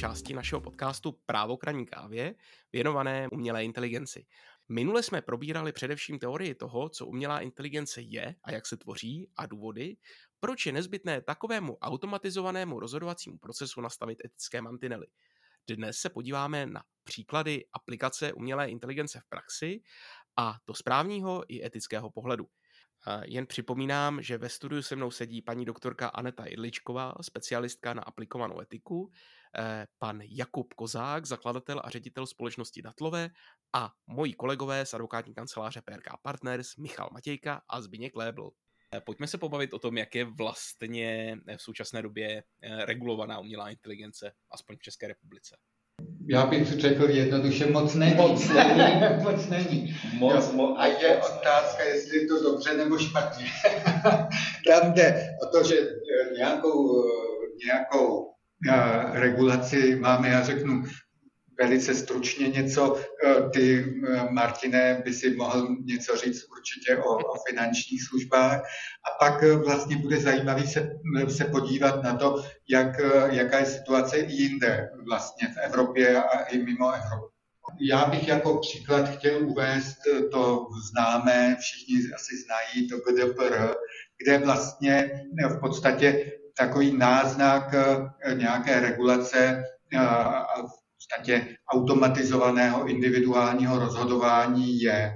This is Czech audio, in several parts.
části našeho podcastu Právo kraní kávě, věnované umělé inteligenci. Minule jsme probírali především teorii toho, co umělá inteligence je a jak se tvoří a důvody, proč je nezbytné takovému automatizovanému rozhodovacímu procesu nastavit etické mantinely. Dnes se podíváme na příklady aplikace umělé inteligence v praxi a to správního i etického pohledu. Jen připomínám, že ve studiu se mnou sedí paní doktorka Aneta Jedličková, specialistka na aplikovanou etiku, pan Jakub Kozák, zakladatel a ředitel společnosti Datlové a moji kolegové z advokátní kanceláře PRK Partners Michal Matějka a Zbigněk Lébl. Eh, pojďme se pobavit o tom, jak je vlastně v současné době eh, regulovaná umělá inteligence, aspoň v České republice já bych řekl jednoduše, moc není. Moc není. moc není. Moc, moc, a je otázka, jestli je to dobře nebo špatně. Tam jde o to, že eh, nějakou, eh, nějakou eh, regulaci máme, já řeknu, velice stručně něco. Eh, ty, eh, Martine, by si mohl něco říct určitě o, o finančních službách. A pak eh, vlastně bude zajímavý se, se podívat na to, jak, jaká je situace i jinde vlastně v Evropě a i mimo Evropu. Já bych jako příklad chtěl uvést to známé, všichni asi znají, to GDPR, kde vlastně v podstatě takový náznak nějaké regulace podstatě automatizovaného individuálního rozhodování je,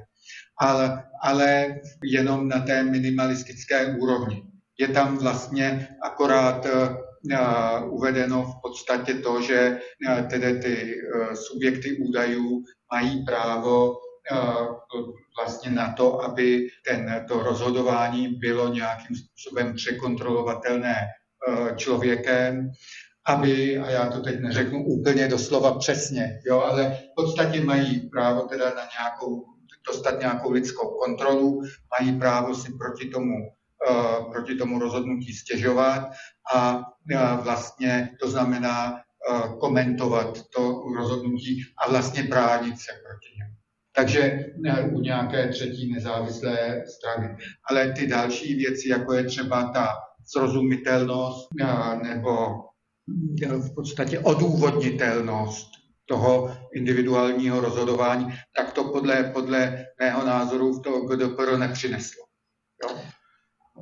ale, ale jenom na té minimalistické úrovni. Je tam vlastně akorát uh, uvedeno v podstatě to, že tedy ty subjekty údajů mají právo vlastně na to, aby ten, to rozhodování bylo nějakým způsobem překontrolovatelné člověkem aby, a já to teď neřeknu úplně doslova přesně, jo, ale v podstatě mají právo teda na nějakou, dostat nějakou lidskou kontrolu, mají právo si proti tomu, uh, proti tomu rozhodnutí stěžovat a uh, vlastně to znamená uh, komentovat to rozhodnutí a vlastně bránit se proti němu. Takže u nějaké třetí nezávislé strany. Ale ty další věci, jako je třeba ta srozumitelnost nebo v podstatě odůvodnitelnost toho individuálního rozhodování, tak to podle, podle mého názoru v toho GDPR nepřineslo. Jo?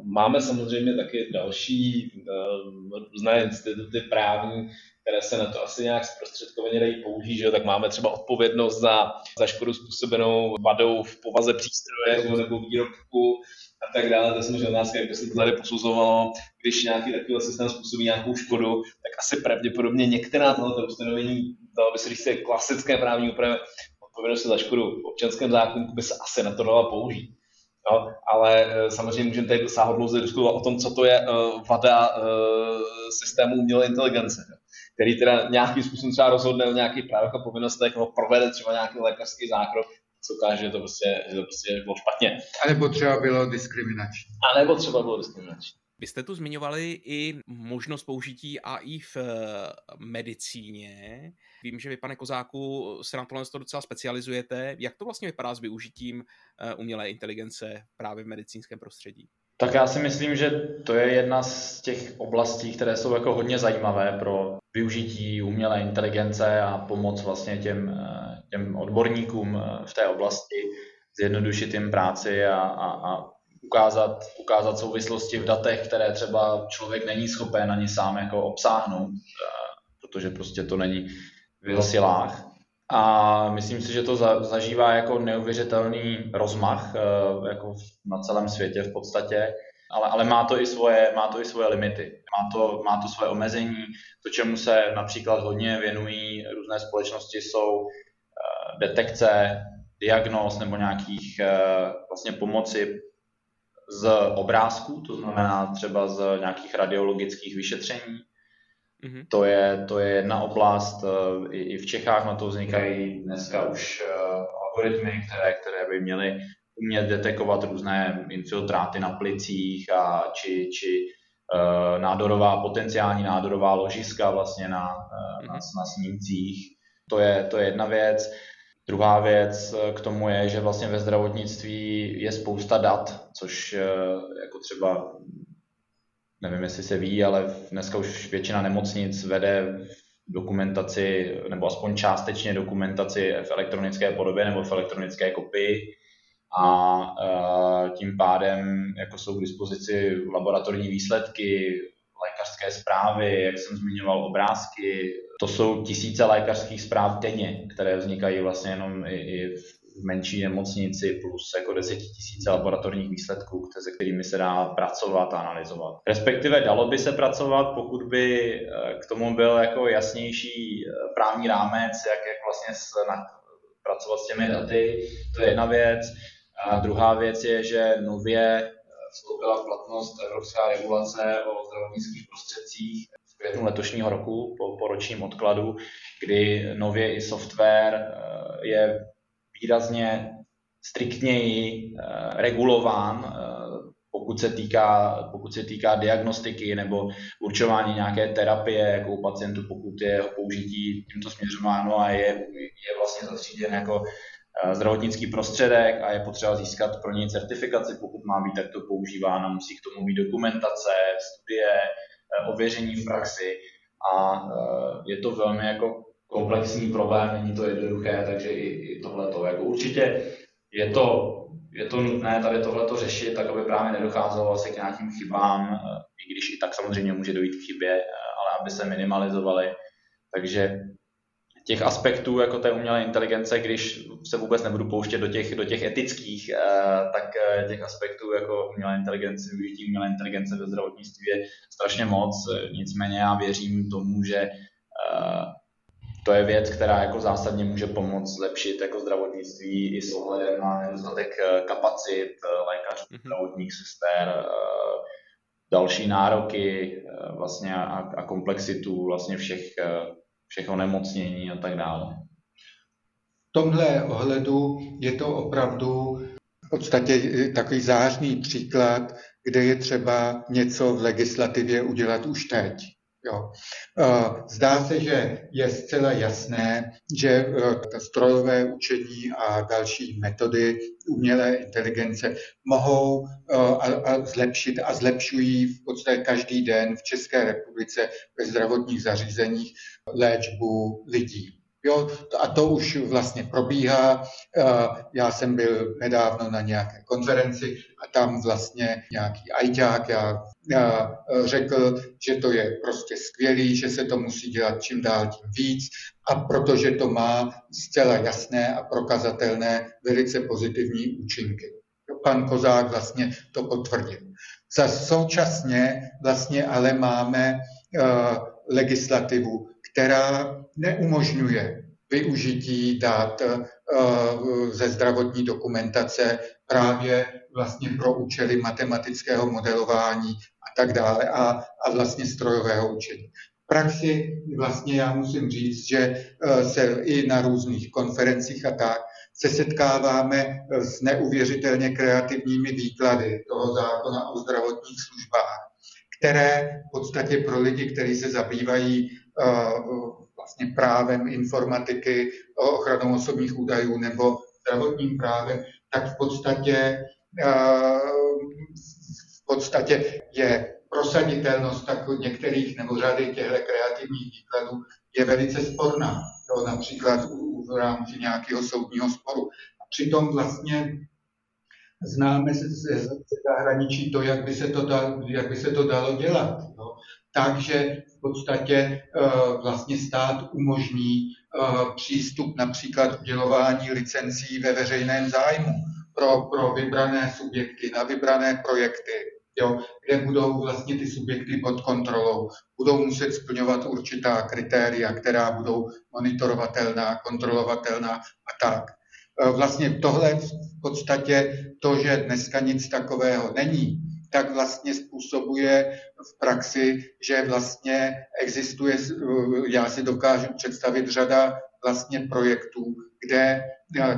Máme samozřejmě taky další uh, různé instituty právní, které se na to asi nějak zprostředkovaně dají použít, že? tak máme třeba odpovědnost za, za škodu způsobenou vadou v povaze přístroje nebo výrobku, a tak dále. To je otázka, jak by se to tady posuzovalo, když nějaký takový systém způsobí nějakou škodu, tak asi pravděpodobně některá tohoto ustanovení, dalo by se říct, klasické právní úpravy odpovědnosti za škodu v občanském zákonníku by se asi na to dala použít. No, ale e, samozřejmě můžeme tady dosáhnout dlouze diskutovat o tom, co to je uh, vada uh, systému umělé inteligence, který teda nějakým způsobem třeba rozhodne o nějakých právech a povinnostech, nebo provede třeba nějaký lékařský zákrok, co ukáže, že to prostě, že to prostě bylo špatně. A nebo třeba bylo diskriminační. A nebo třeba bylo diskriminační. Vy jste tu zmiňovali i možnost použití AI v eh, medicíně. Vím, že vy, pane Kozáku, se na tohle docela specializujete. Jak to vlastně vypadá s využitím eh, umělé inteligence právě v medicínském prostředí? Tak já si myslím, že to je jedna z těch oblastí, které jsou jako hodně zajímavé pro využití umělé inteligence a pomoc vlastně těm, eh, těm odborníkům eh, v té oblasti, zjednodušit jim práci a, a, a ukázat, ukázat souvislosti v datech, které třeba člověk není schopen ani sám jako obsáhnout, eh, protože prostě to není v jeho silách. A myslím si, že to zažívá jako neuvěřitelný rozmach jako na celém světě v podstatě ale, ale má, to i svoje, má to i svoje limity, má to, má to svoje omezení. To, čemu se například hodně věnují různé společnosti, jsou uh, detekce, diagnóz nebo nějakých uh, vlastně pomoci z obrázků, to znamená třeba z nějakých radiologických vyšetření. Mm-hmm. To, je, to je jedna oblast, uh, i, i v Čechách na to vznikají dneska už uh, algoritmy, které, které by měly umět detekovat různé infiltráty na plicích a či, či uh, nádorová, potenciální nádorová ložiska vlastně na, na, na snímcích. To je, to je jedna věc. Druhá věc k tomu je, že vlastně ve zdravotnictví je spousta dat, což jako třeba, nevím jestli se ví, ale dneska už většina nemocnic vede dokumentaci, nebo aspoň částečně dokumentaci v elektronické podobě nebo v elektronické kopii a tím pádem jako jsou k dispozici laboratorní výsledky, lékařské zprávy, jak jsem zmiňoval, obrázky. To jsou tisíce lékařských zpráv denně, které vznikají vlastně jenom i, i v menší nemocnici plus jako desetitisíce laboratorních výsledků, se kterými se dá pracovat a analyzovat. Respektive dalo by se pracovat, pokud by eh, k tomu byl jako jasnější eh, právní rámec, jak, jak vlastně s, na, pracovat s těmi daty. To je jedna věc. A druhá věc je, že nově vstoupila v platnost Evropská regulace o zdravotnických prostředcích v květnu letošního roku po, po ročním odkladu, kdy nově i software eh, je výrazně striktněji eh, regulován, eh, pokud se, týká, pokud se týká diagnostiky nebo určování nějaké terapie jako u pacientů, pokud je jeho použití tímto směřováno a je, je vlastně zatříděn jako Eh, zdravotnický prostředek a je potřeba získat pro něj certifikaci, pokud má být takto používána, musí k tomu být dokumentace, studie, ověření v praxi a je to velmi jako komplexní problém, není to jednoduché, takže i, i tohleto. Jako určitě je to, je to nutné tady tohleto řešit, tak aby právě nedocházelo asi k nějakým chybám, i když i tak samozřejmě může dojít k chybě, ale aby se minimalizovaly. Takže těch aspektů jako té umělé inteligence, když se vůbec nebudu pouštět do těch, do těch etických, eh, tak eh, těch aspektů jako umělé inteligence, využití umělé inteligence ve zdravotnictví je strašně moc. Nicméně já věřím tomu, že eh, to je věc, která jako zásadně může pomoct zlepšit jako zdravotnictví i s ohledem na nedostatek kapacit lékařů, mm-hmm. zdravotních sester, další nároky vlastně a, a komplexitu vlastně všech všech onemocnění a tak dále. V tomhle ohledu je to opravdu v podstatě takový zářný příklad, kde je třeba něco v legislativě udělat už teď. Jo. Zdá se, že je zcela jasné, že e, strojové učení a další metody umělé inteligence mohou e, a zlepšit a zlepšují v podstatě každý den v České republice ve zdravotních zařízeních léčbu lidí. Jo, a to už vlastně probíhá. Já jsem byl nedávno na nějaké konferenci a tam vlastně nějaký ajťák já, já řekl, že to je prostě skvělý, že se to musí dělat čím dál tím víc a protože to má zcela jasné a prokazatelné velice pozitivní účinky. Pan Kozák vlastně to potvrdil. Za současně vlastně ale máme uh, legislativu, která neumožňuje využití dat eh, ze zdravotní dokumentace právě vlastně pro účely matematického modelování a tak dále a, a vlastně strojového učení. V praxi vlastně já musím říct, že eh, se i na různých konferencích a tak se setkáváme s neuvěřitelně kreativními výklady toho zákona o zdravotních službách, které v podstatě pro lidi, kteří se zabývají Eh, vlastně právem informatiky, ochranou osobních údajů nebo zdravotním právem, tak v podstatě, eh, v podstatě je prosaditelnost tak některých nebo řady těchto kreativních výkladů je velice sporná, jo, například v rámci nějakého soudního sporu. A přitom vlastně známe ze zahraničí to, jak by se to, dalo, jak by se to dalo dělat. Jo. Takže podstatě eh, vlastně stát umožní eh, přístup například udělování licencí ve veřejném zájmu pro, pro vybrané subjekty na vybrané projekty, jo, kde budou vlastně ty subjekty pod kontrolou, budou muset splňovat určitá kritéria, která budou monitorovatelná, kontrolovatelná a tak. Eh, vlastně tohle v podstatě to, že dneska nic takového není, tak vlastně způsobuje v praxi, že vlastně existuje, já si dokážu představit řada vlastně projektů, kde,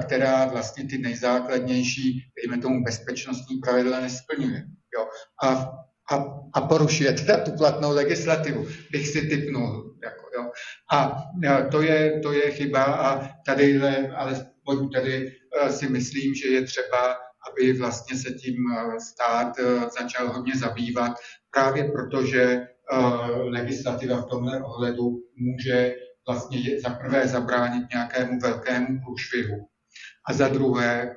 která vlastně ty nejzákladnější, dejme tomu, bezpečnostní pravidla nesplňuje. Jo. A, a, a porušuje teda tu platnou legislativu, bych si typnul. Jako, jo. A to je, to je chyba a tady, ale tady eh, si myslím, že je třeba aby vlastně se tím eh, stát eh, začal hodně zabývat, právě protože legislativa v tomhle ohledu může vlastně za prvé zabránit nějakému velkému průšvihu a za druhé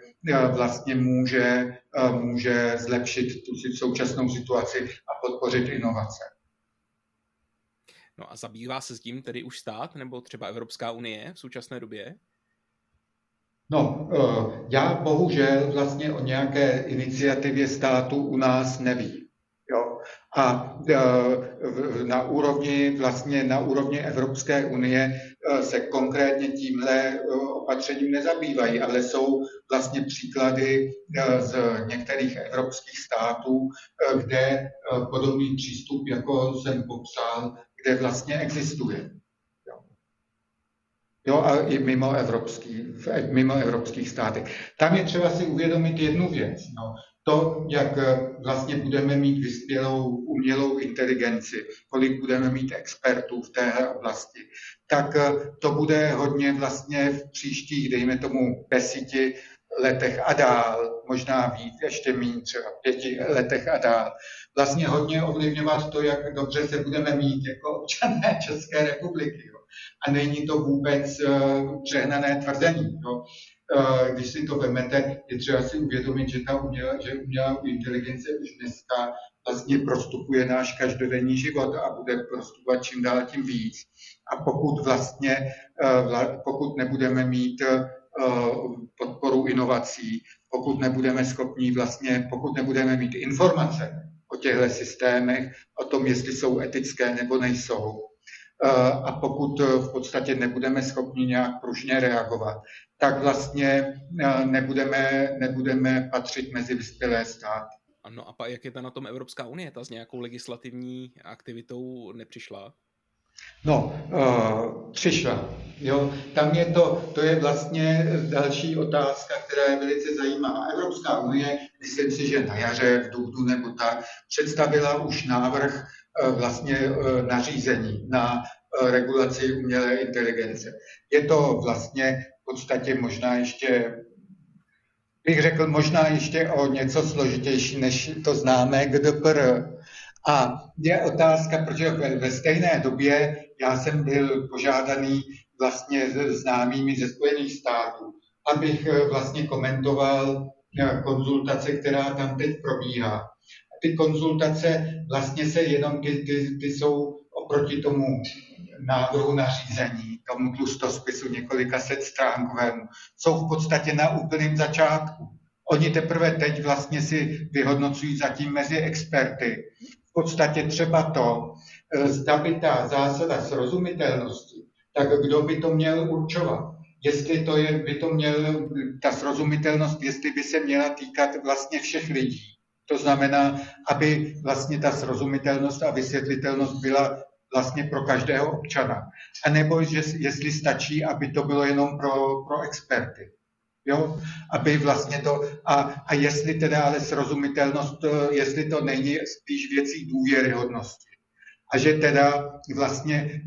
vlastně může, může zlepšit tu současnou situaci a podpořit inovace. No a zabývá se s tím tedy už stát nebo třeba Evropská unie v současné době? No, eh, já bohužel vlastně o nějaké iniciativě státu u nás nevím. Jo? A eh, na úrovni, vlastně na úrovni Evropské unie eh, se konkrétně tímhle opatřením nezabývají, ale jsou vlastně příklady z některých evropských států, kde podobný přístup, jako jsem popsal, kde vlastně existuje. Jo, a i mimo, evropský, v mimo evropských státech. Tam je třeba si uvědomit jednu věc. No, to, jak eh, vlastně budeme mít vyspělou umělou inteligenci, kolik budeme mít expertů v téhle oblasti, tak eh, to bude hodně vlastně v příštích, dejme tomu, desíti letech a dál, možná víc, ještě méně, třeba pěti letech a dál, vlastně hodně ovlivňovat to, jak dobře se budeme mít jako občané České republiky. Jo. A není to vůbec uh, přehnané tvrzení. Jo. Uh, když si to vemete, je třeba si uvědomit, že ta umělá, že umělá inteligence už dneska vlastně prostupuje náš každodenní život a bude prostupovat čím dál tím víc. A pokud vlastně, uh, pokud nebudeme mít podporu inovací, pokud nebudeme schopni vlastně, pokud nebudeme mít informace o těchto systémech, o tom, jestli jsou etické nebo nejsou, a pokud v podstatě nebudeme schopni nějak pružně reagovat, tak vlastně nebudeme, nebudeme patřit mezi vyspělé státy. Ano, a jak je ta na tom Evropská unie? Ta s nějakou legislativní aktivitou nepřišla? No, uh, přišla. Jo, tam je to, to je vlastně další otázka, která je velice zajímavá. Evropská unie, myslím si, že na jaře, v dubnu nebo tak, představila už návrh vlastně uh, nařízení na uh, regulaci umělé inteligence. Je to vlastně v podstatě možná ještě bych řekl možná ještě o něco složitější, než to známé GDPR, a je otázka, protože ve stejné době já jsem byl požádaný vlastně známými ze Spojených států, abych eh, vlastně komentoval eh, konzultace, která tam teď probíhá. Ty konzultace vlastně se jenom, ty, ty, ty jsou oproti tomu návrhu nařízení, tomu tlustospisu několika set stránkovému, jsou v podstatě na úplném začátku. Oni teprve teď vlastně si vyhodnocují zatím mezi experty, podstatě třeba to, eh, zda by ta zásada srozumitelnosti, tak kdo by to měl určovat? Jestli to je, by to měl, ta srozumitelnost, jestli by se měla týkat vlastně všech lidí. To znamená, aby vlastně ta srozumitelnost a vysvětlitelnost byla vlastně pro každého občana. A nebo že, jestli stačí, aby to bylo jenom pro, pro experty. Jo? Aby vlastně to, a, a jestli teda ale srozumitelnost, jestli to není spíš věcí důvěryhodnosti. A že teda vlastně,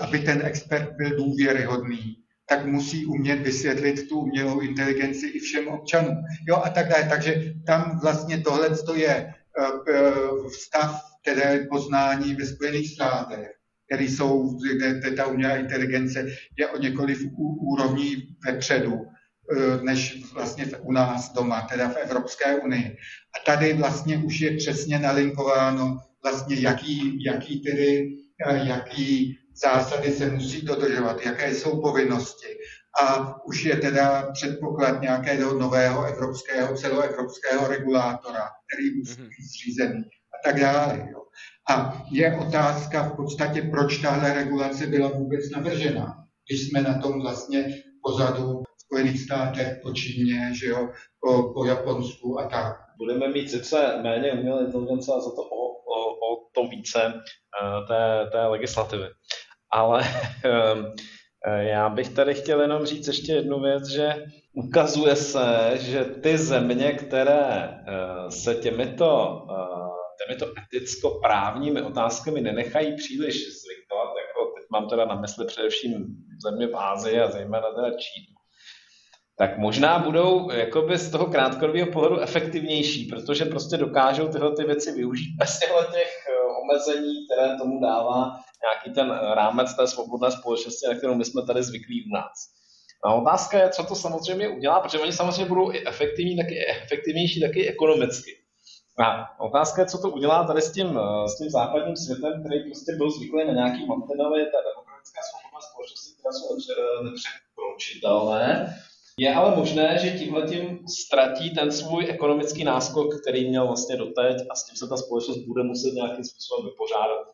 aby ten expert byl důvěryhodný, tak musí umět vysvětlit tu umělou inteligenci i všem občanům. Jo, a tak dále. Takže tam vlastně tohle je eh, vztav které poznání ve Spojených státech, který jsou, kde ta umělá inteligence je o několik úrovní vepředu Eh, než vlastně u nás doma, teda v Evropské unii. A tady vlastně už je přesně nalinkováno vlastně jaký, jaký tedy, eh, jaký zásady se musí dodržovat, jaké jsou povinnosti. A už je teda předpoklad nějakého nového evropského, celoevropského regulátora, který musí mhm. být zřízený a tak dále. Jo. A je otázka v podstatě, proč tahle regulace byla vůbec navržena, když jsme na tom vlastně pozadu Spojených státech, po Číně, že jo, po, po Japonsku a tak. Budeme mít sice méně umělé inteligence a za to o, o, o to více uh, té, té legislativy. Ale uh, já bych tady chtěl jenom říct ještě jednu věc, že ukazuje se, že ty země, které uh, se těmito, těmito eticko-právními otázkami nenechají příliš zvyklat, jako teď mám teda na mysli především země v Ázii a zejména teda Čínu, tak možná budou jakoby z toho krátkodobého pohledu efektivnější, protože prostě dokážou tyhle ty věci využít bez těchto těch eh, omezení, které tomu dává nějaký ten rámec té svobodné společnosti, na kterou my jsme tady zvyklí u nás. A otázka je, co to samozřejmě udělá, protože oni samozřejmě budou i efektivní, taky efektivnější, taky ekonomicky. A otázka je, co to udělá tady s tím, s tím západním světem, který prostě byl zvyklý na nějaký mantinely té demokratické svobodné společnosti, které jsou nepřekročitelné. Je ale možné, že tímhle tím ztratí ten svůj ekonomický náskok, který měl vlastně doteď a s tím se ta společnost bude muset nějakým způsobem vypořádat.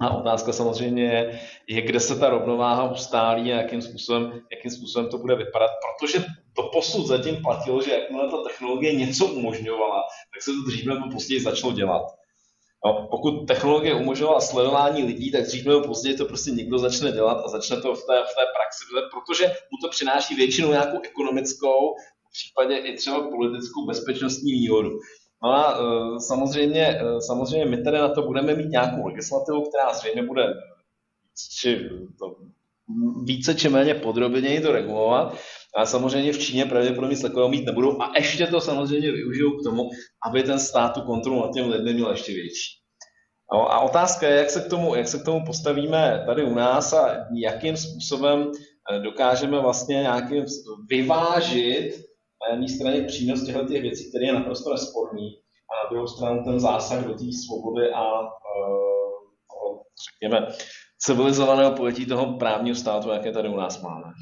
A otázka samozřejmě je, je, kde se ta rovnováha ustálí a jakým způsobem, jakým způsobem to bude vypadat, protože to posud zatím platilo, že jakmile ta technologie něco umožňovala, tak se to dřív nebo později začalo dělat. No, pokud technologie umožňovala sledování lidí, tak dřív nebo později to prostě někdo začne dělat a začne to v té, v té praxi dělat, protože mu to přináší většinou nějakou ekonomickou, v případě i třeba politickou bezpečnostní výhodu. No a e, samozřejmě, e, samozřejmě my tady na to budeme mít nějakou legislativu, která zřejmě bude či, to, více či méně podrobněji to regulovat. A samozřejmě v Číně pravděpodobně nic takového mít nebudou a ještě to samozřejmě využijou k tomu, aby ten stát tu kontrolu nad těmi lidmi měl ještě větší. A otázka je, jak se, k tomu, jak se k tomu postavíme tady u nás a jakým způsobem e, dokážeme vlastně nějakým vyvážit na jedné straně přínos těchto těch věcí, který je naprosto nesporný, a na druhou stranu ten zásah do té svobody a uh, řekněme civilizovaného pojetí toho právního státu, jaké tady u nás máme.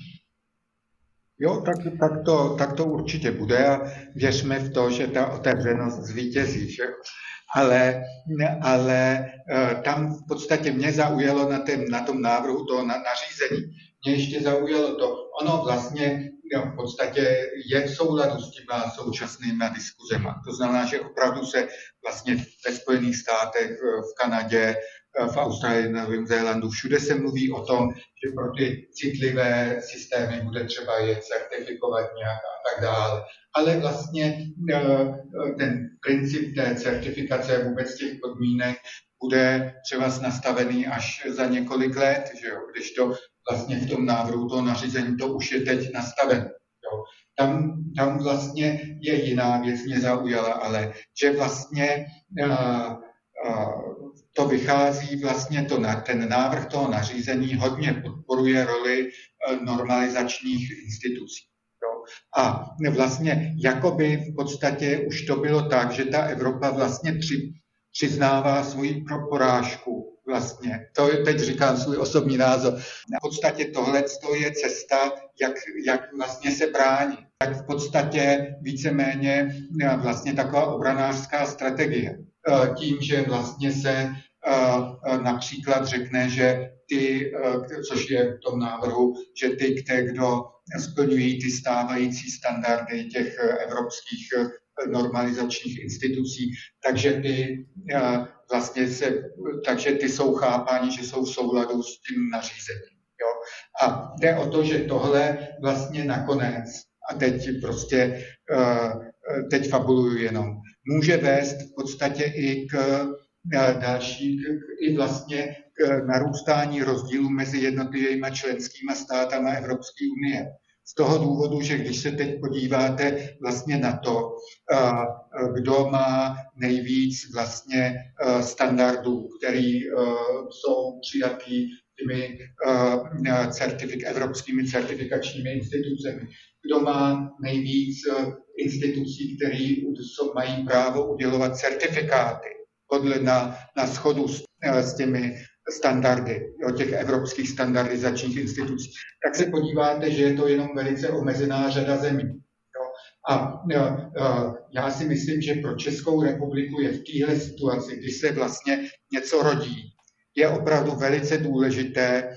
Jo, tak, tak, to, tak to určitě bude a věřme v to, že ta otevřenost zvítězí. Že? Ale, ale eh, tam v podstatě mě zaujalo na, tém, na tom návrhu toho nařízení, mě ještě zaujalo to, ono vlastně jo, v podstatě je v souladu s těma současnými diskuzema. To znamená, že opravdu se vlastně ve Spojených státech, v Kanadě, v Austrálii, na Novém Zélandu, všude se mluví o tom, že pro ty citlivé systémy bude třeba je certifikovat nějak a tak dále. Ale vlastně eh, ten princip té certifikace vůbec těch podmínek bude třeba nastavený až za několik let, že jo? když to vlastně v tom návrhu toho nařízení to už je teď nastaven. Jo. Tam, tam vlastně je jiná věc, mě zaujala, ale že vlastně uh, uh, to vychází vlastně to, ten návrh toho nařízení hodně podporuje roli uh, normalizačních institucí. A vlastně jakoby v podstatě už to bylo tak, že ta Evropa vlastně při, přiznává svoji porážku vlastně. To teď říkám svůj osobní názor. V podstatě tohle je cesta, jak, jak vlastně se bránit. Tak v podstatě víceméně eh, vlastně taková obranářská strategie. Eh, tím, že vlastně se eh, například řekne, že ty, což je v tom návrhu, že ty, kdo splňují ty stávající standardy těch evropských normalizačních institucí, takže ty vlastně se, takže ty jsou chápáni, že jsou v souladu s tím nařízením. Jo? A jde o to, že tohle vlastně nakonec, a teď prostě, eh, teď fabuluju jenom, může vést v podstatě i k eh, další, i vlastně k narůstání rozdílů mezi jednotlivými členskými státama Evropské unie. Z toho důvodu, že když se teď podíváte vlastně na to, kdo má nejvíc vlastně standardů, které jsou přijatý těmi certifik, evropskými certifikačními institucemi, kdo má nejvíc institucí, které mají právo udělovat certifikáty podle na, na schodu s, s těmi standardy, jo, těch evropských standardizačních institucí, tak se podíváte, že je to jenom velice omezená řada zemí. Jo. A já si myslím, že pro Českou republiku je v téhle situaci, kdy se vlastně něco rodí, je opravdu velice důležité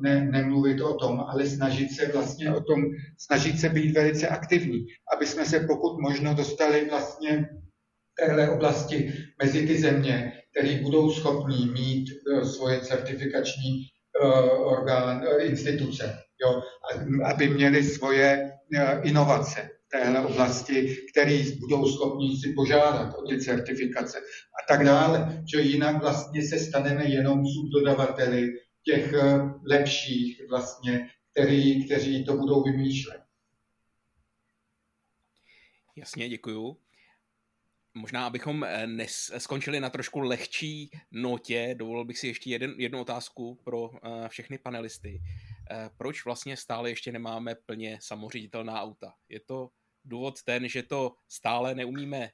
ne, nemluvit o tom, ale snažit se vlastně o tom, snažit se být velice aktivní, aby jsme se pokud možno dostali vlastně téhle oblasti mezi ty země, které budou schopní mít uh, svoje certifikační uh, orgán, instituce, jo, aby měli svoje inovace téhle oblasti, které budou schopni si požádat o ty certifikace a tak dále. Že jinak vlastně se staneme jenom subdodavateli těch lepších vlastně, který, kteří to budou vymýšlet. Jasně, děkuju. Možná, abychom eh, nes, skončili na trošku lehčí notě, dovolil bych si ještě jeden, jednu otázku pro uh, všechny panelisty. Uh, proč vlastně stále ještě nemáme plně samoředitelná auta? Je to důvod ten, že to stále neumíme uh,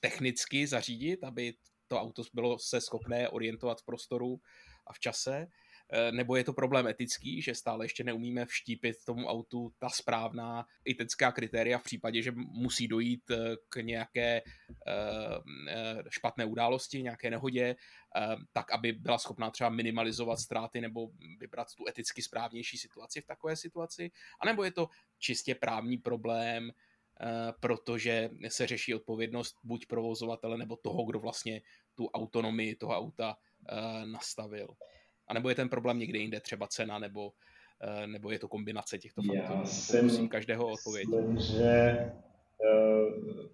technicky zařídit, aby to auto bylo se schopné orientovat v prostoru a v čase, Eh, nebo je to problém etický, že stále ještě neumíme vštípit tomu autu ta správná etická kritéria v případě, že musí dojít eh, k nějaké eh, špatné události, nějaké nehodě, tak aby byla schopná třeba minimalizovat ztráty nebo vybrat tu eticky správnější situaci v takové situaci, anebo je to čistě právní problém, protože se řeší odpovědnost buď provozovatele nebo toho, kdo vlastně tu autonomii toho auta nastavil. A nebo je ten problém někde jinde, třeba cena, nebo, eh, nebo je to kombinace těchto faktorů? Já si každého odpověď. Že, uh,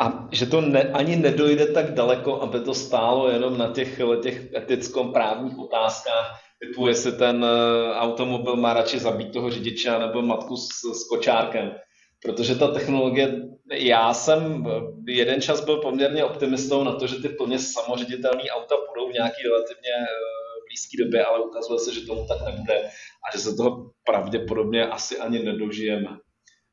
a že to ne, ani nedojde tak daleko, aby to stálo jenom na těch, těch eticko-právních otázkách, typu jestli ten automobil má radši zabít toho řidiče nebo matku s, s kočárkem. Protože ta technologie, já jsem jeden čas byl poměrně optimistou na to, že ty plně samoředitelné auta budou v nějaký relativně blízké době, ale ukazuje se, že tomu tak nebude a že se toho pravděpodobně asi ani nedožijeme.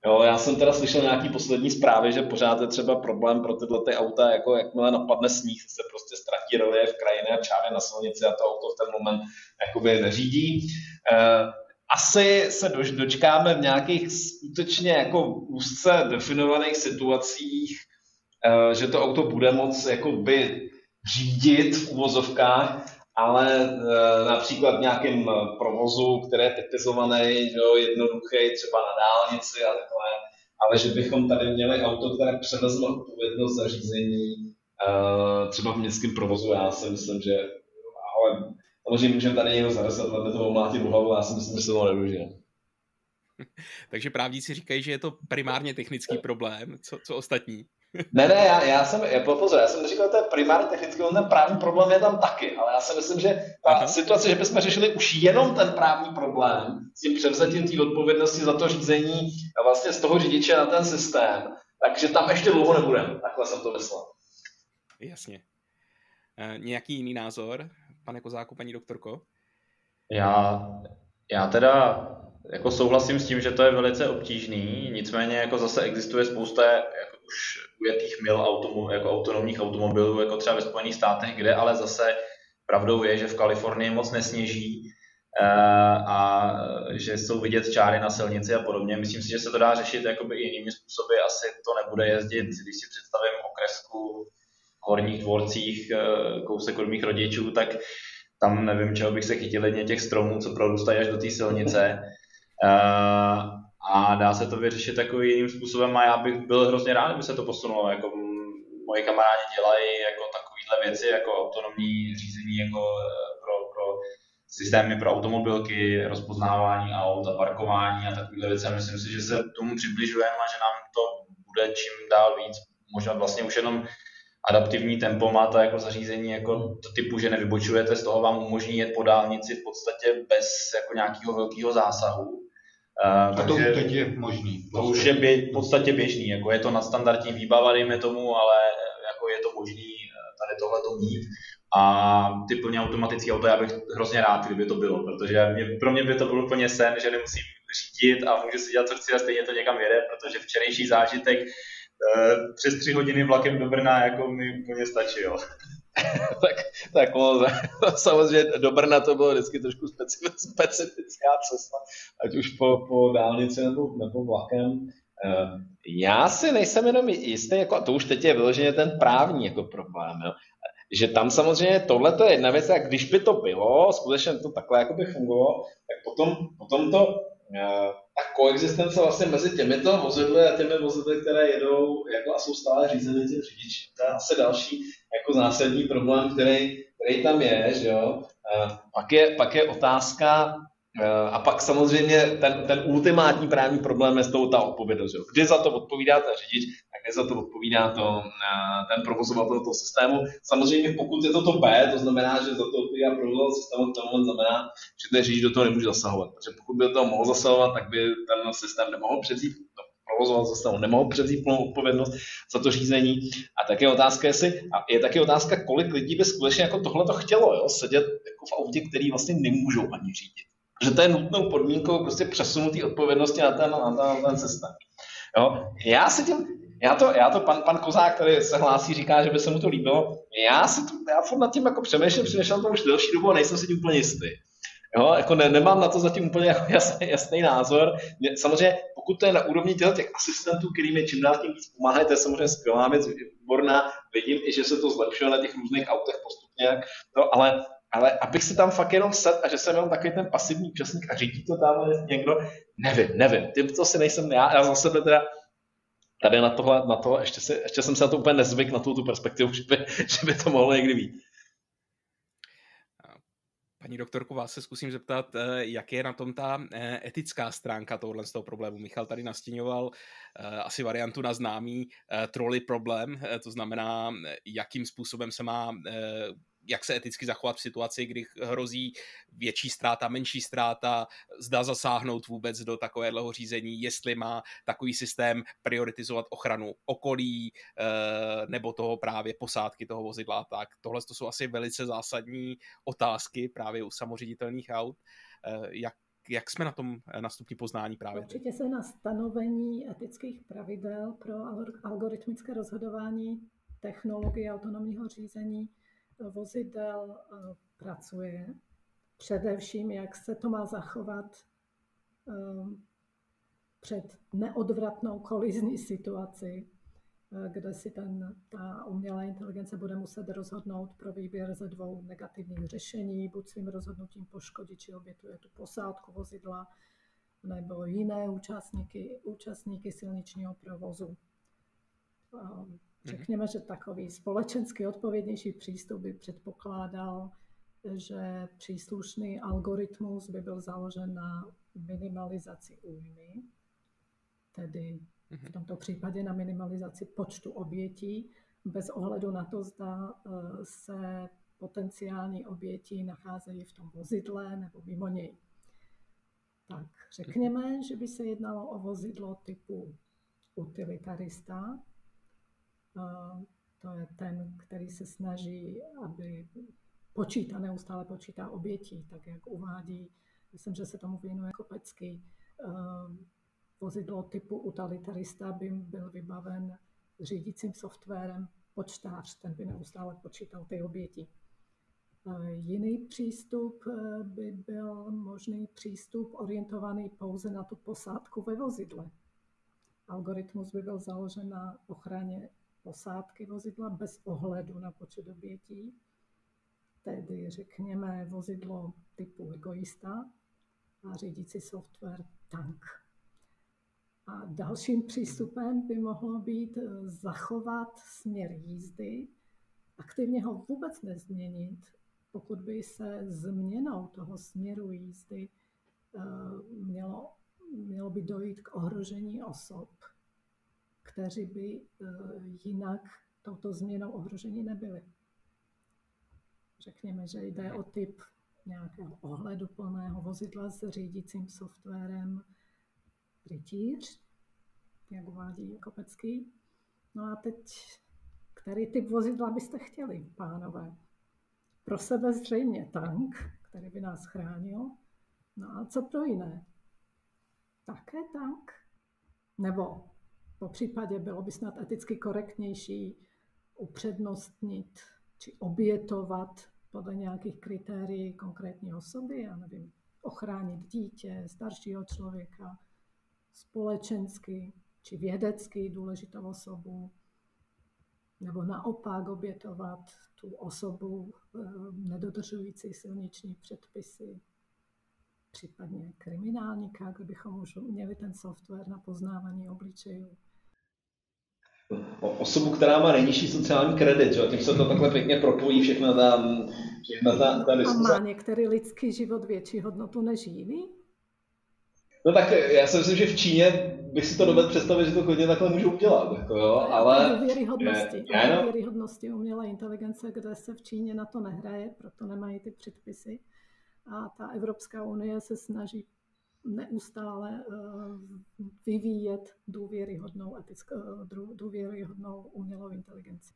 Jo, já jsem teda slyšel nějaký poslední zprávy, že pořád je třeba problém pro tyhle ty auta, jako jakmile napadne sníh, se prostě ztratí relief krajiny a čáry na silnici a to auto v ten moment jakoby neřídí. Eh, asi se dočkáme v nějakých skutečně jako úzce definovaných situacích, eh, že to auto bude moc jakoby řídit v uvozovkách, ale e, například v nějakém e, provozu, který je typizovaný, jo, jednoduchý, třeba na dálnici a takhle, ale že bychom tady měli auto, které převezme odpovědnost za řízení, e, třeba v městském provozu, já si myslím, že ale samozřejmě můžeme tady někdo za 10 let toho mlátit hlavu, já si myslím, že se to nedožije. Takže právníci říkají, že je to primárně technický problém, co, co ostatní? Ne, ne, já, já jsem, já, pozor, já jsem neříkal, že to je primárně technický, on ten právní problém je tam taky, ale já si myslím, že ta Aha. situace, že bychom řešili už jenom ten právní problém s tím převzetím té odpovědnosti za to řízení a vlastně z toho řidiče na ten systém, takže tam ještě dlouho nebudeme. Takhle jsem to myslel. Jasně. E, nějaký jiný názor, pane Kozáku, paní doktorko? Já, já teda jako souhlasím s tím, že to je velice obtížný, nicméně jako zase existuje spousta jako už ujetých mil automo, jako autonomních automobilů, jako třeba ve Spojených státech, kde ale zase pravdou je, že v Kalifornii moc nesněží eh, a že jsou vidět čáry na silnici a podobně. Myslím si, že se to dá řešit jakoby jinými způsoby. Asi to nebude jezdit, když si představím okresku v horních dvorcích, eh, kousek od mých rodičů, tak tam nevím, čeho bych se chytil jedně těch stromů, co prorůstají až do té silnice. A dá se to vyřešit takovým jiným způsobem a já bych byl hrozně rád, kdyby se to posunulo. Jako moji kamarádi dělají jako takovéhle věci, jako autonomní řízení jako eh, pro, pro systémy pro automobilky, rozpoznávání aut a parkování a takovéhle věci. A myslím si, že se tomu přibližujeme a že nám to bude čím dál víc. Možná vlastně už jenom adaptivní tempomat a jako zařízení jako to typu, že nevybočujete, z toho vám umožní jet po dálnici v podstatě bez jako nějakého velkého zásahu A to už teď je možný. To už je bě, v podstatě běžný, jako je to na standardní výbava, dejme tomu, ale jako je to možný eh, tady tohle to mít. A ty plně automatické auto, já bych hrozně rád, kdyby to bylo, protože mě, pro mě by to byl úplně sen, že nemusím řídit a můžu si dělat, co chci a stejně to někam jede, protože včerejší zážitek uh, přes tři hodiny vlakem do Brna jako mi úplně stačilo. tak, tak no, samozřejmě do Brna to bylo vždycky trošku specifická cesta, ať už po, po dálnici nebo, nebo vlakem. Eh, já si nejsem jenom jistý, jako, a to už teď je vyloženě ten právní jako problém, jo, že tam samozřejmě tohle je jedna věc, a když by to bylo, skutečně to takhle jako by fungovalo, tak potom, potom to eh, ta koexistence vlastně mezi těmito vozidly a těmi vozidly, které jedou jako a jsou stále řízeny tím řidiči. To je asi další jako zásadní problém, který, který tam je, že jo. A pak je, pak je otázka, Eh, a pak samozřejmě ten, ten ultimátní právní problém je s tou ta odpovědnost. Kdy za to odpovídá ten řidič a za to odpovídá to, eh, ten provozovatel toho systému. Samozřejmě pokud je to to B, to znamená, že za to odpovídá provozovatel systému, to znamená, že ten řidič do toho nemůže zasahovat. Protože pokud by do toho mohl zasahovat, tak by ten systém nemohl převzít provozovat zastavu, nemohl převzít plnou odpovědnost za to řízení. A tak je otázka, jestli, a je taky otázka, kolik lidí by skutečně jako tohle to chtělo, jo? sedět jako v autě, který vlastně nemůžou ani řídit. Že to je nutnou podmínkou prostě přesunutí odpovědnosti na ten, na ten, na ten systém. Jo? Já si tím, já to, já to pan, pan Kozák, který se hlásí, říká, že by se mu to líbilo. Já si to, já furt nad tím jako přemýšlím, přemýšlím to už delší dobu a nejsem si tím úplně jistý. Jo, jako ne, nemám na to zatím úplně jako jasný, jasný názor. Samozřejmě, pokud to je na úrovni těch, těch asistentů, který mi čím dál tím víc pomáhají, to je samozřejmě skvělá věc, výborná. Vidím i, že se to zlepšuje na těch různých autech postupně, to, ale, ale abych si tam fakt jenom set a že jsem jenom takový ten pasivní účastník a řídí to tam někdo, nevím, nevím. Tím to si nejsem já, já za sebe teda tady na tohle, na to, ještě, si, ještě jsem se na to úplně nezvyk, na tu, tu perspektivu, že by, že by to mohlo někdy být. Paní doktorku, vás se zkusím zeptat, eh, jak je na tom ta eh, etická stránka tohohle z toho problému. Michal tady nastěňoval eh, asi variantu na známý troly problém, to znamená, jakým způsobem se má jak se eticky zachovat v situaci, kdy hrozí větší ztráta, menší ztráta, zda zasáhnout vůbec do takového řízení, jestli má takový systém prioritizovat ochranu okolí eh, nebo toho právě posádky toho vozidla. Tak tohle to jsou asi velice zásadní otázky právě u samoředitelných aut. Eh, jak jak jsme na tom na stupni poznání právě? Určitě se na stanovení etických pravidel pro algoritmické rozhodování technologie autonomního řízení vozidel eh, pracuje. Především, jak se to má zachovat eh, před neodvratnou kolizní situaci, eh, kde si ten, ta umělá inteligence bude muset rozhodnout pro výběr ze dvou negativních řešení, buď svým rozhodnutím poškodí či obětuje tu posádku vozidla, nebo jiné účastníky, účastníky silničního provozu. Řekněme, že takový společensky odpovědnější přístup by předpokládal, že příslušný algoritmus by byl založen na minimalizaci újmy, tedy v mhm. tomto případě na minimalizaci počtu obětí, bez ohledu na to, zda e, se potenciální oběti nacházejí v tom vozidle nebo mimo něj. Tak řekněme, že by se jednalo o vozidlo typu utilitarista, to je ten, který se snaží, aby počítá, neustále počítá obětí, tak jak uvádí, myslím, že se tomu věnuje Kopecký. Ehm, vozidlo typu utilitarista by byl vybaven řídícím softwarem počtář, ten by neustále počítal ty oběti. Jiný přístup eh, by byl možný přístup orientovaný pouze na tu posádku ve vozidle. Algoritmus by byl založen na ochraně posádky vozidla bez ohledu na počet obětí, tedy řekněme vozidlo typu egoista a řídící software tank. A dalším přístupem by mohlo být eh, zachovat směr jízdy, aktivně ho vůbec nezměnit, pokud by se změnou toho směru jízdy eh, mělo, mělo by dojít k ohrožení osob, kteří by eh, jinak touto změnou ohroženi nebyli. Řekněme, že jde o typ nějakého ohledu plného vozidla s řídícím softwarem rytíř, jak uvádí Kopecký. No a teď, který typ vozidla byste chtěli, pánové? Pro sebe zřejmě tank, který by nás chránil. No a co pro jiné? Také tank? Nebo po případě bylo by snad eticky korektnější upřednostnit či obětovat podle nějakých kritérií konkrétní osoby, já nevím, ochránit dítě, staršího člověka, společensky či vědecky důležitou osobu, nebo naopak obětovat tu osobu eh, nedodržující silniční předpisy, případně kriminálníka, kdybychom už měli ten software na poznávání obličejů osobu, která má nejnižší sociální kredit, že? tím se to takhle pěkně propojí všechna ta, všechna ta, ta. A má některý lidský život větší hodnotu než jiný? No tak já si myslím, že v Číně bych si to dovedl představit, že to klidně takhle můžou udělat. Jako jo, ale... O důvěryhodnosti, je, o důvěryhodnosti umělé inteligence, kde se v Číně na to nehraje, proto nemají ty předpisy. A ta Evropská unie se snaží neustále eh, vyvíjet důvěryhodnou, etickou, důvěryhodnou umělou inteligenci.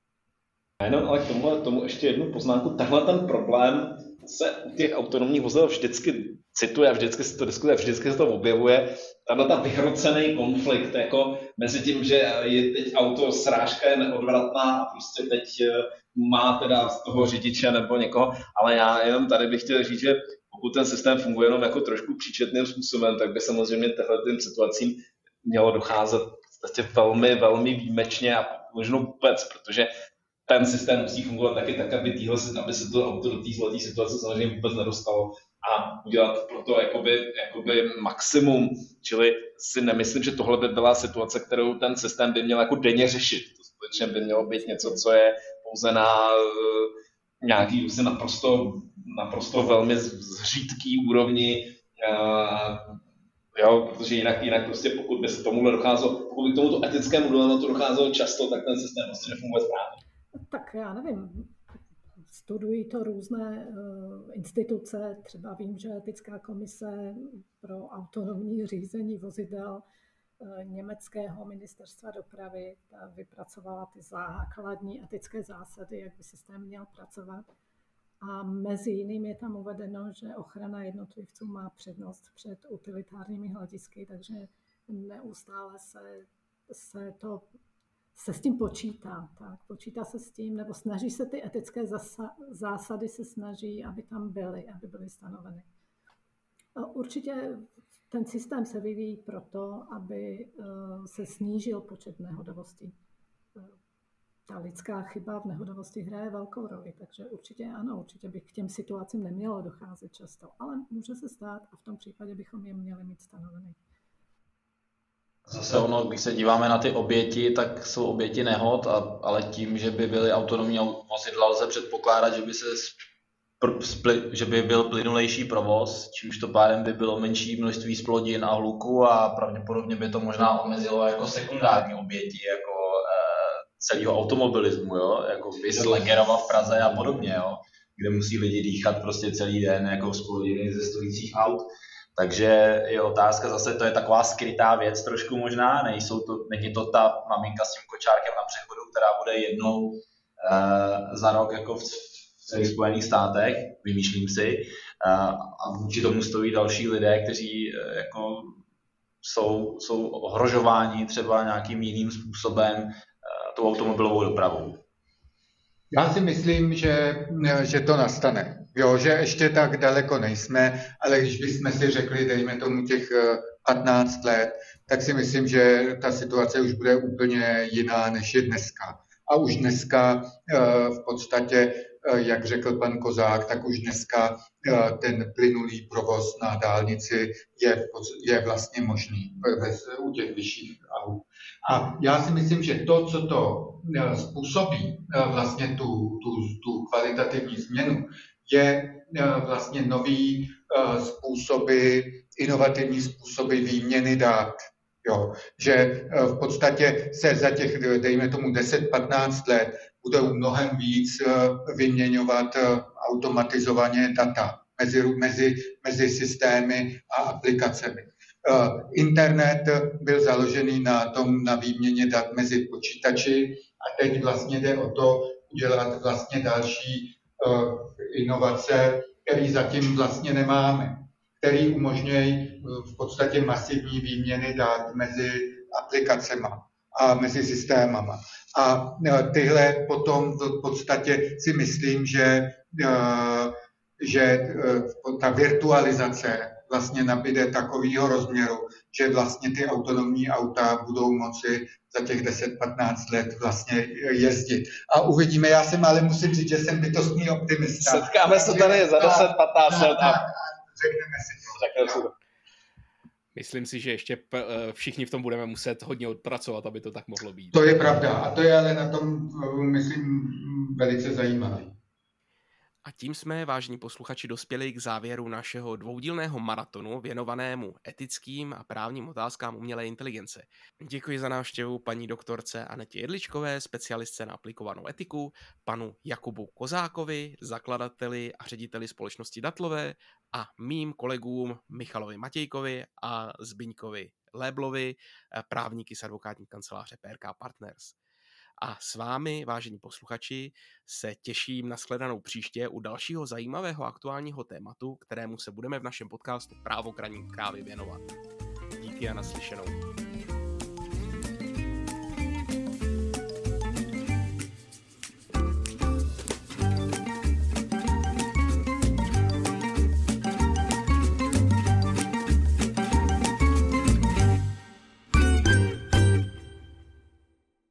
A jenom ale k tomu, tomu ještě jednu poznámku. Tahle ten problém se u těch autonomních vozidel vždycky cituje, vždycky se to diskutuje, vždycky se to objevuje. Tahle ta vyhrocený konflikt jako mezi tím, že je teď auto srážka je neodvratná a prostě teď eh, má teda z toho řidiče nebo někoho, ale já jenom tady bych chtěl říct, že pokud ten systém funguje jenom jako trošku příčetným způsobem, tak by samozřejmě těmhle situacím mělo docházet v velmi, velmi výjimečně a možno vůbec, protože ten systém musí fungovat taky tak, aby, týhle, aby se to auto do té zlaté situace samozřejmě vůbec nedostalo a udělat pro to jakoby, jakoby maximum. Čili si nemyslím, že tohle by byla situace, kterou ten systém by měl jako denně řešit. To skutečně by mělo být něco, co je pouze na uh, nějaký prostě naprosto, naprosto velmi zřídký úrovni uh, Jo, protože jinak, jinak prostě pokud by se tomuhle docházelo, pokud by k tomuto etickému dilematu docházelo často, tak ten systém prostě nefunguje správně. Tak já nevím, studují to různé uh, instituce, třeba vím, že etická komise pro autonomní řízení vozidel uh, německého ministerstva dopravy vypracovala ty základní etické zásady, jak by systém měl pracovat. A mezi jiným je tam uvedeno, že ochrana jednotlivců má přednost před utilitárními hledisky, takže neustále se, se to se s tím počítá. Tak, počítá se s tím, nebo snaží se ty etické zásady se snaží, aby tam byly, aby byly stanoveny. Určitě ten systém se vyvíjí proto, aby eh, se snížil počet nehodovostí. Ta lidská chyba v nehodovosti hraje velkou roli, takže určitě ano, určitě by k těm situacím nemělo docházet často, ale může se stát a v tom případě bychom je měli mít stanovený. Zase ono, když se díváme na ty oběti, tak jsou oběti nehod, a, ale tím, že by byly autonomní vozidla, lze předpokládat, že by se že by byl plynulejší provoz, čímž to pádem by bylo menší množství splodin a hluku a pravděpodobně by to možná omezilo jako sekundární oběti, e, celého automobilismu, jo? jako vys Legerova v Praze a podobně, jo? kde musí lidi dýchat prostě celý den jako splodiny ze stojících aut. Takže je otázka zase, to je taková skrytá věc trošku možná, nejsou to, není to ta maminka s tím kočárkem na přechodu, která bude jednou uh, za rok jako v, v celých Spojených státech, vymýšlím si, uh, a vůči tomu stojí další lidé, kteří uh, jako jsou, jsou ohrožováni třeba nějakým jiným způsobem tou automobilovou dopravou. Já si myslím, že, že to nastane. Jo, že ještě tak daleko nejsme, ale když bychom si řekli, dejme tomu těch 15 eh, let, tak si myslím, že ta situace už bude úplně jiná, než je dneska. A už dneska eh, v podstatě, jak řekl pan Kozák, tak už dneska ten plynulý provoz na dálnici je, je vlastně možný u těch vyšších aut. A já si myslím, že to, co to způsobí vlastně tu, tu, tu kvalitativní změnu, je eh, vlastně nový eh, způsoby, inovativní způsoby výměny dat. Jo, že eh, v podstatě se za těch, dejme tomu 10-15 let, budou mnohem víc vyměňovat automatizovaně data mezi, mezi, mezi systémy a aplikacemi. Internet byl založený na tom, na výměně dat mezi počítači a teď vlastně jde o to udělat vlastně další Eh, inovace, který zatím vlastně nemáme, který umožňují eh, v podstatě masivní výměny dat mezi aplikacemi a mezi systémama. A eh, tyhle potom v podstatě si myslím, že, že ta virtualizace vlastně nabíde takového rozměru, že vlastně ty autonomní auta budou moci za těch 10-15 let vlastně jezdit. A uvidíme, já jsem ale musím říct, že jsem bytostný optimista. Setkáme se tady za 10-15 let a řekneme si to. Řekneme to. Myslím si, že ještě eh, všichni v tom budeme muset hodně odpracovat, aby to tak mohlo být. To je pravda a to je ale na tom, eh, myslím, velice zajímavé. A tím jsme, vážní posluchači, dospěli k závěru našeho dvoudílného maratonu věnovanému etickým a právním otázkám umělé inteligence. Děkuji za návštěvu paní doktorce Anetě Jedličkové, specialistce na aplikovanou etiku, panu Jakubu Kozákovi, zakladateli a řediteli společnosti Datlové a mým kolegům Michalovi Matějkovi a Zbyňkovi Léblovi, právníky z advokátní kanceláře PRK Partners. A s vámi, vážení posluchači, se těším na shledanou příště u dalšího zajímavého aktuálního tématu, kterému se budeme v našem podcastu Právo kraní kávy věnovat. Díky a naslyšenou.